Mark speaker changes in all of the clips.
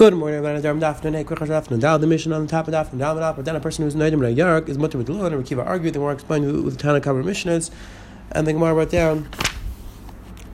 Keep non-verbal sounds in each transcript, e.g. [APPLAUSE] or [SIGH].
Speaker 1: Good morning, everybody. I'm Daphne. Quick question. Down the mission on the top of. Down the top. But then a person who's noidim a yark is mutter with the and Rekiva argue. The more explain who the Tanakh mission is, and the Gemara wrote down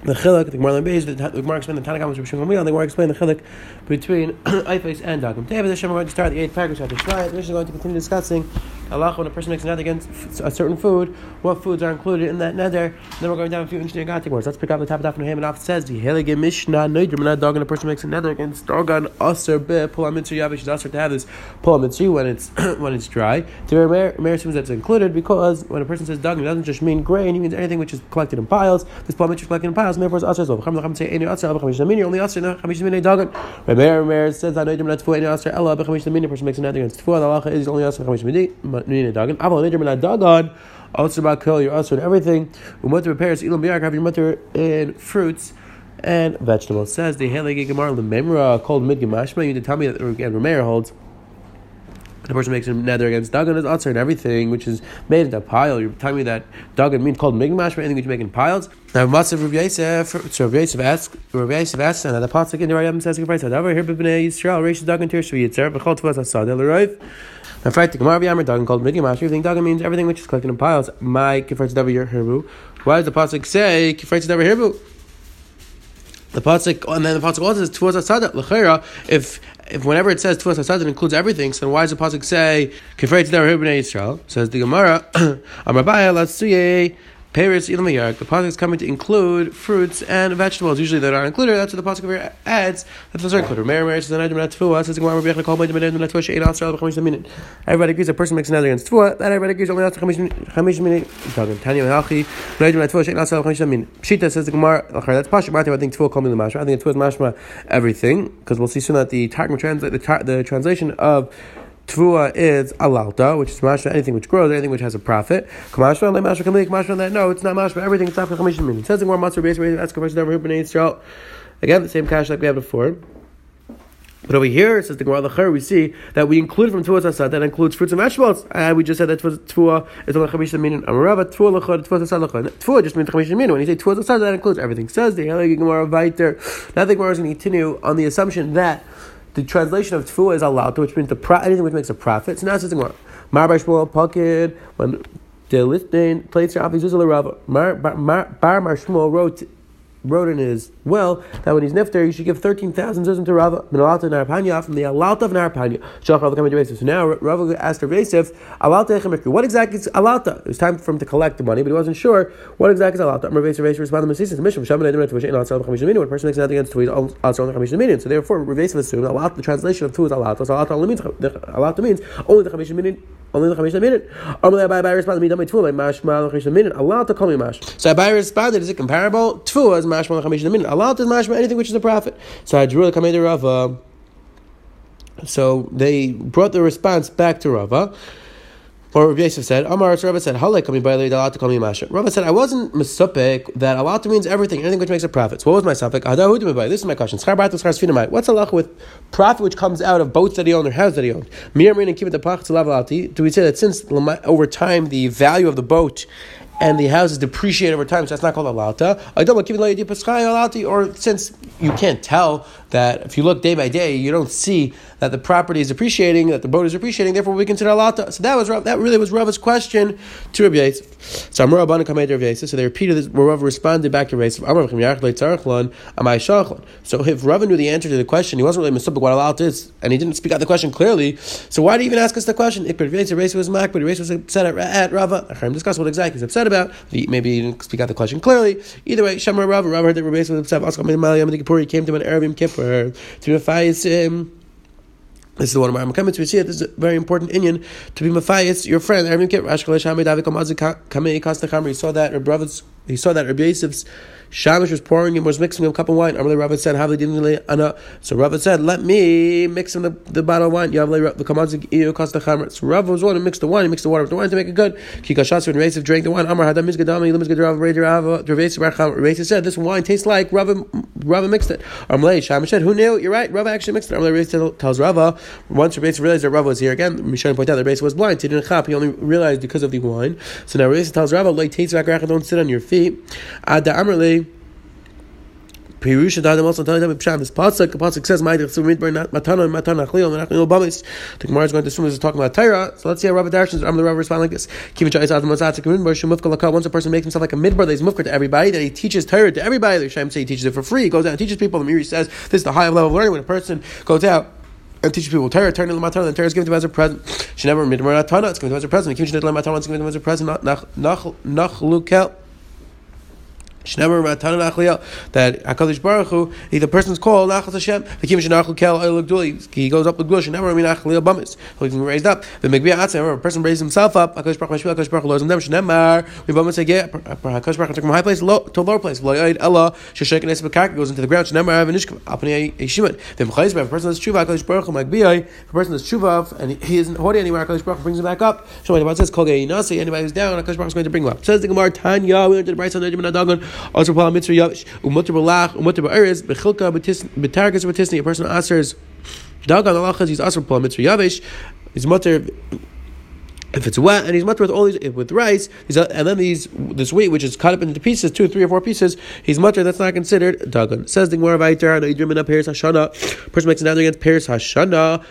Speaker 1: the chiluk, the Gemara Beis, the Gemara explained the Tanakh was Rishon Gamliel, the Gemara explained the chiluk between [COUGHS] Eifes and Dagim. David, the Shem, we're going to start the eighth paragraph of the Shrai. The Mishnah is going to continue discussing Allah when a person makes a nether against a certain food, what foods are included in that nether. Then we're going down a few interesting Aggadic words. Let's pick up the top of the Nahim and off says the Helige Mishnah Noidrim and dog and a person makes a nether against Dogan Aser Be Pulam Mitzri Yavish is Aser to have this Pulam Mitzri when it's [CLEARS THROAT] when it's dry. To Meir assumes that's included because when a person says Dogan, it doesn't just mean grain, he means anything which is collected in piles. This Pulam Mitzri is collected in piles, therefore it's Aser as well. Only Aser, no Chamish Mini Dogan. Meir Meir says Noidrim not Tfu Any Aser Ella Bechamish Mini person makes a nether against Tfu. The halacha is only Aser Chamish Mini Dogan dagan, also about kill your also and everything. Umutter repairs ilam biyark have your mutter in fruits and vegetables. Says the Halegi Gemara Lememra called Mid Gemashma. You need to tell me that again Rameir holds. The person makes a nether against Dagan is answer and everything which is made into a pile. You're telling me that Dagan means called Migmash for anything which you make in piles. Now, Matzav Rav Yosef, so Rav asks, Rav asks, and the pasuk in the Rayam says, "If I said, "Over here, Bnei Yisrael, Reish Dagan Tirshvi Yitzer, B'chol Tvas Asad El Rav." In fact, the Gemara Yammer Dagan called Migi Mash. Everything Dagan means everything which is collected in piles. My Kifar Tzadav Herbu. Why does the pasuk say Kifar Tzadav Herbu? The pasuk, and then the pasuk also says Tuas Asada Lechera. If if whenever it says Tuas Asada, it includes everything. So why does the pasuk say Tzadav Herbu Israel? Says the Gemara, [CLEARS THROAT] Amrabaya Latsuye. Paris ilam The pasuk is coming to include fruits and vegetables. Usually they're not included. That's what the pasuk here adds. That those are included. Everybody agrees a person makes another against tefua. That everybody agrees only after chamish minute. Talking Tanya minute. Pshita says the Gemara. Oh, that's pasuk. I think tefua call me the mashma. I think tefua is mashma everything because we'll see soon that the Targum translate the translation of Tvua is alalta, which is mashma anything which grows, anything which has a profit. Kamashma, le mashma kamlik, mashma that no, it's not mashma, everything it's not chamishin min. It says in more matzah base, ask question never b'nei. Again, the same cash like we had before. But over here, it says the Gemara Lachar, we see that we include from Tuas Asad, that includes fruits and vegetables. And we just said that Tvua is only Chamisha Minin. Amarava, Tvua Lachar, Tuas Asad Lachar. Tvua just means Chamisha Minin. When you say Tuas Asad, that includes everything. Says the Gemara Viter. Now the Gemara is going to continue on the assumption that the translation of tefua is allowed, which means the pro- anything which makes a profit. So now it's just more. Mar Shmuel Pakid when the Litnin plates are obviously Rava. Bar Mar Shmuel wrote wrote in his will that when he's nifter, you should give 13,000 zuzim to Rava, min alata narpanya, from the alata of narpanya. Shachar coming to So now Rava asked Rav Yosef, alata echemikri, what exactly is alata? It was time for him to collect the money, but he wasn't sure what exactly is alata. Rav Yosef responded, Mesisis, Misham, Shaman Edim, Retuvish, and Alata Chamisha Minion, when a person makes nothing against Tuiz, Alata Chamisha Minion. So therefore, Rav Yosef assumed alata, the translation of Tu is alata, so alata only means, alata means only the Chamisha Minion, only the Chamisha Minion. Amalei Abai responded, Midam Tfu, like Mashma, the Chamisha Minion, alata call me Mash. So Abai responded, is it comparable? Tfu as Mashma, the Chamisha Minion allowed to mashma anything which is a profit. So Hadrula Kamei Rava. So they brought the response back to Rava. Or Rabbi Yosef said, Amar Rava said, Halek kami ba'alei dalat to kami masha. Rava said, I wasn't misupik that alat means everything, anything which makes a profit. So what was my suffik? This is my question. What's Allah with profit which comes out of boats that he owned or house that he owned? Do we say that since over time the value of the boat and the house is depreciated over time, so that's not called a lalta. Or since you can't tell that if you look day by day, you don't see that the property is appreciating, that the boat is appreciating, therefore we consider a lata. So that was that really was Rava's question to Rabbi Yosef. So Amar Rabban Kamed Rabbi Yosef. So they repeated this. Rav responded back to Rabbi Yosef. So if Rava knew the answer to the question, he wasn't really mistook what a lata is, and he didn't speak out the question clearly. So why did he even ask us the question? Rabbi Yosef was mak, but Rabbi Yosef was upset at, at Rava. I discuss what exactly he's upset about. Maybe he didn't speak out the question clearly. Either way, Shamar Rava. Rava heard that Rabbi Yosef was upset. He came to an Erev Kippur to Mafayis him. This is the one of my comments. We see it. This is a very important Indian to be mafayis your friend. He saw that her brothers. He saw that Rabbi Yosef's Shamish was pouring and was mixing him a cup of wine. Amalei Rava said, So Rava said, Let me mix him the, the bottle of wine. You have the Kamanziukastaham. So Rava was one who mixed the wine, he mixed the water with the wine to make it good. Kikashas when Rava drank the wine. Amar Hadam Mizgadami, Limizgad Rava, Rava said, This wine tastes like Rava, Rava mixed it. Amalei Shamish said, Who knew? You're right, Rava actually mixed it. Amalei Rava tells Rava, uh, once Rava realized that Rava was here again, Mishan pointed out that Rava was blind. He didn't chap, he only realized because of the wine. So now Rava tells Rava, Like, taste don't sit on your feet. Ada Amalei Pirusha Dadam also telling them this pasuk. Pasuk says, "My Matana Matana Achlil Menachlil Bamis." The Gemara is going to assume this is talking about Torah. So let's see how Rabbi Darshans. I'm the Rabbi respond like this: Once a person makes himself like a midbar, he's mufkar to everybody. That he teaches Torah to everybody. The Shem say he teaches it for free. He goes out and teaches people. The Meiri says this is the high level of learning when a person goes out and teach people Torah, Torah, the Torah, and Torah is given to him as a present. She never made Tana, it's given to him as a present. Kimchi Torah, it's given to him as a present. Nach Lukel that Hakadosh Baruch Hu, the person's called Nachas Hashem. He goes up the Glush. Never mean Achliyah Bamis. He's raised up. The Megbi Atzim. A person raises himself up. Hakadosh Baruch Hu, Hakadosh Baruch Hu, Lozim Dem Shnemar. We Bamis get Hakadosh Baruch Hu took from high place to lower place. Lo Yoid Ella Sheshek Nes Bekak goes into the ground. Shnemar Av Nishkav Apni Yeshimon. The Mechayis a person that's Tshuva Hakadosh Baruch Hu Megbi. A person that's Tshuva and he isn't holding anywhere. Hakadosh Baruch brings him back up. Shemai about says Kol Nasi. Anybody who's down, Hakadosh Baruch Hu is going to bring him up. Says the Gemara Tanya. We to the bright Also, Paul Mitzvah yavish umutter balach umutter ba'eres bechilka betarkas betisni. A person answers dagan alachas he's aser paul mitzvah yavish. He's mutter if it's wet and he's mutter with all these with rice, he's, and then these this wheat which is cut up into pieces, two, three, or four pieces, he's mutter. That's not considered dagan. Says the Gemara Vayter, no yidrim in Paris Hashana. Person makes an another against Paris Hashana.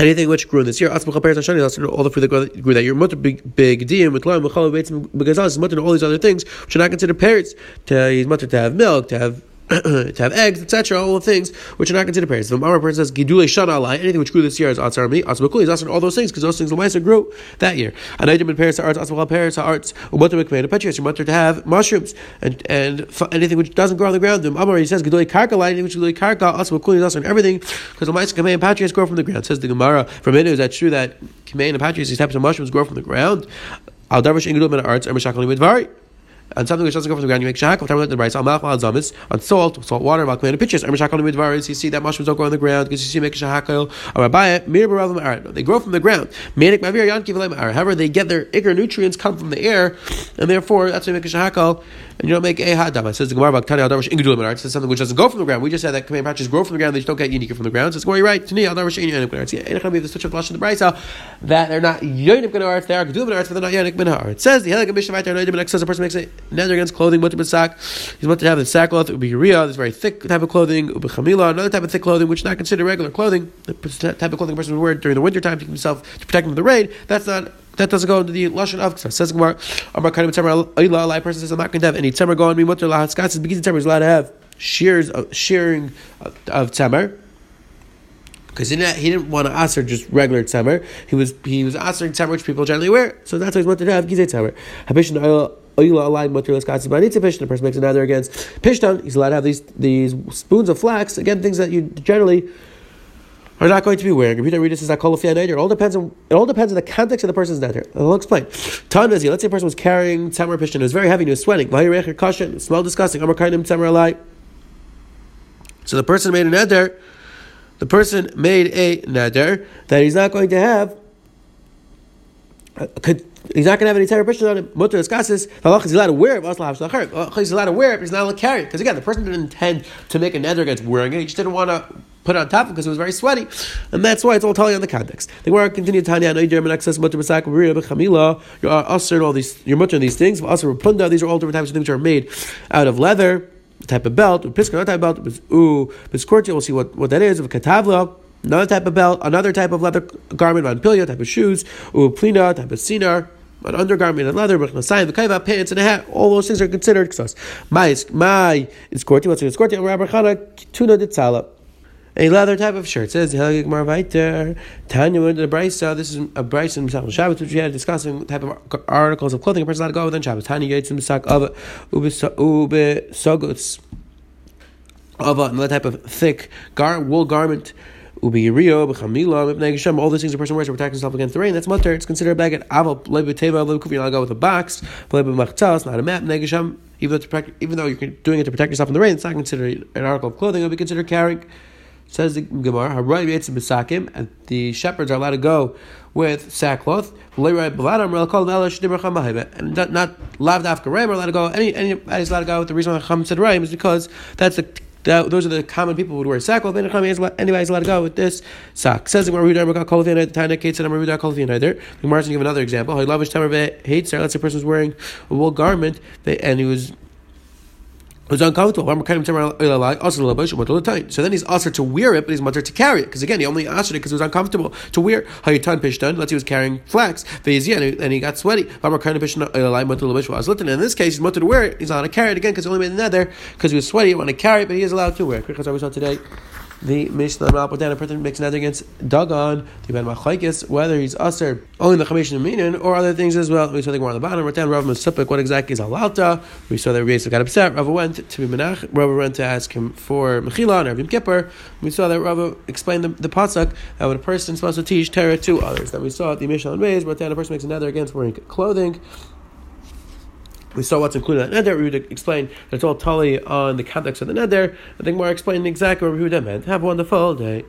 Speaker 1: Anything which grew this year, all the fruit that grew that year, mutter big big diyim with loim, because is mutter all these other things which are not considered parrots. To to have milk, to have [COUGHS] to have eggs, etc., all the things which are not considered parents. A Mara person says Gidule Shana Alai, anything which grew this year is Atzar Mi, Atzar Makuli, is all those things because those things Lamaisa grew that year. And I did parents arts, Atzar parents arts, Umatar Mikmei, Petrius, you're to have mushrooms and and anything which doesn't grow on the ground. The Amar he says Gidule Karka Alai, anything which Gidule Karka, Atzar Makuli is also everything because Lamaisa Kamei and Patrius grow from the ground. Says the Gemara, from it is that true that Kamei and Patrius, these types of mushrooms grow from the ground. Al Darvish Ingudum and arts, Ermashakali Midvari and something which doesn't go from the ground, you make shak. Time the rice, al malach al zamis, on salt, salt water, malach and pitches. Erm shakal midvaris. You see that mushrooms don't grow on the ground because you see make shakal. Or abaya mir baravam arat. They grow from the ground. Manik mavir yankiv leim However, they get their ikar nutrients come from the air, and therefore that's why you make a and you don't make a hadam. It says the Gemara Baktani Al Darvish Ingudul It says something which doesn't go from the ground. We just said that command patches grow from the ground, they just don't get unique from the ground. So it's going right. To me, Al Darvish Ingudul Minar. Yeah, going to be the switch of Lashon the Brisa that they're not Yonik Minar, they are Gedul Minar, but they're not Yonik Minar. It says the Helik Mishnah Vayter Noidim says a person makes a nether against clothing, mutter sack. He's meant to have the sackcloth, ubi urea, this very thick type of clothing, ubi chamila, another type of thick clothing, which is not considered regular clothing. The type of clothing a person would wear during the winter time to keep himself to protect him from the rain. That's not that doesn't go into the lashon of ksar. Says Gemara, Amar Kadim Tzemer Ayla. A person says I'm not going to have any tzemer going. Me mutter lahatzkat says begins tzemer is allowed to have shears of shearing of, of. Because he didn't, he didn't want to answer just regular tzemer. He was he was answering tzemer which people generally wear. So that's why he's wanted to have gizeh tzemer. Habishin Ayla. Oh, the person makes another against Pishtan. He's allowed to have these these spoons of flax. Again, things that you generally are not going to be wearing. Repeat read this is It all depends on it all depends on the context of the person's neder. I'll explain. Tanazi, let's say a person was carrying tamar pishin, it was very heavy, and he was sweating. It smelled disgusting. So the person made a neder. The person made a neder that he's not going to have. Uh, He's not going to have any tamar pishin on him. Mutter eskasis. He's allowed to wear it. He's allowed to wear it. He's not allowed to carry it because again, the person didn't intend to make a neder against wearing it. He just didn't want to put it on top because it was very sweaty, and that's why it's all telling on the context. The Gemara continued Tanya, no German access mutter b'sak b'chamila. You're usher all these. You're mutter these things. Also punda. These are all different types of things which are made out of leather. Type of belt, pisker, another type of belt, ooh, biscortia. We'll see what, what that is. Of katavla, another type of belt, another type of leather garment, vanpilya, type of shoes, ooh, plina, type of sinar, an undergarment and leather, b'chnasayim, v'kaiva, pants and a hat. All those things are considered ksos. My, my, is korti, what's it? Korti, Rabbi Chana, tuna ditzala a leather type of shirt. Says Helgig Marvaiter, Tanya went to the Brisa. This is a Brisa in Shabbos, which we had discussing type of articles of clothing a person allowed to go within Shabbos. Tanya in Misak of Ube Soguts of another type of thick gar- wool garment. Ubi Rio, Bechamila, Mipnei all these things a person wears to protect himself against the rain, that's mutter. It's considered a bag at Aval, Lebe Teva, Lebe you're go with a box, Lebe Machtal, it's not a map, even though, protect, even though you're doing it to protect yourself from the rain, it's not considered an article of clothing, it would be considered carrying. Says the Gemara, and the shepherds are allowed to go with sackcloth. And not, lav dafka are allowed to go. Any any anybody's allowed to go. with The reason why Chacham said raim is because that's the that, those are the common people who would wear sackcloth. Anybody's allowed to go with this sack. Says the Gemara, the Gemara is give another example. Let's say a person was wearing a wool garment and he was was uncomfortable. So then he's usher to wear it, but he's mutter to carry it. Because again, he only asked it because it was uncomfortable to wear. Let's he was carrying flax, and he got sweaty. In this case, he's mutter to wear it, he's allowed to carry it again because he only made the because he was sweaty, he wanted to carry it, but he is allowed to wear it. Because I saw today the Mishnah Malpodan, a person makes another against Dagon, the Ben Machaikis, whether he's Aser only the Chamish and Minin or other things as well. We saw the more on the bottom. Ratan Rav Masupik, what exactly is Alalta? We saw that Rav got upset. Rav went to be Menach. Rav went to ask him for Mechila and Rav Kippur. We saw that Rav explained the, the Pasak that when a person is supposed to teach Torah to others. That we saw at the Mishnah and Rav, Ratan, a person makes another against wearing clothing. We saw what's included in that neder. We would explain that it's all totally on the context of the neder. I think more explaining exactly what Yehuda meant. Have a wonderful day.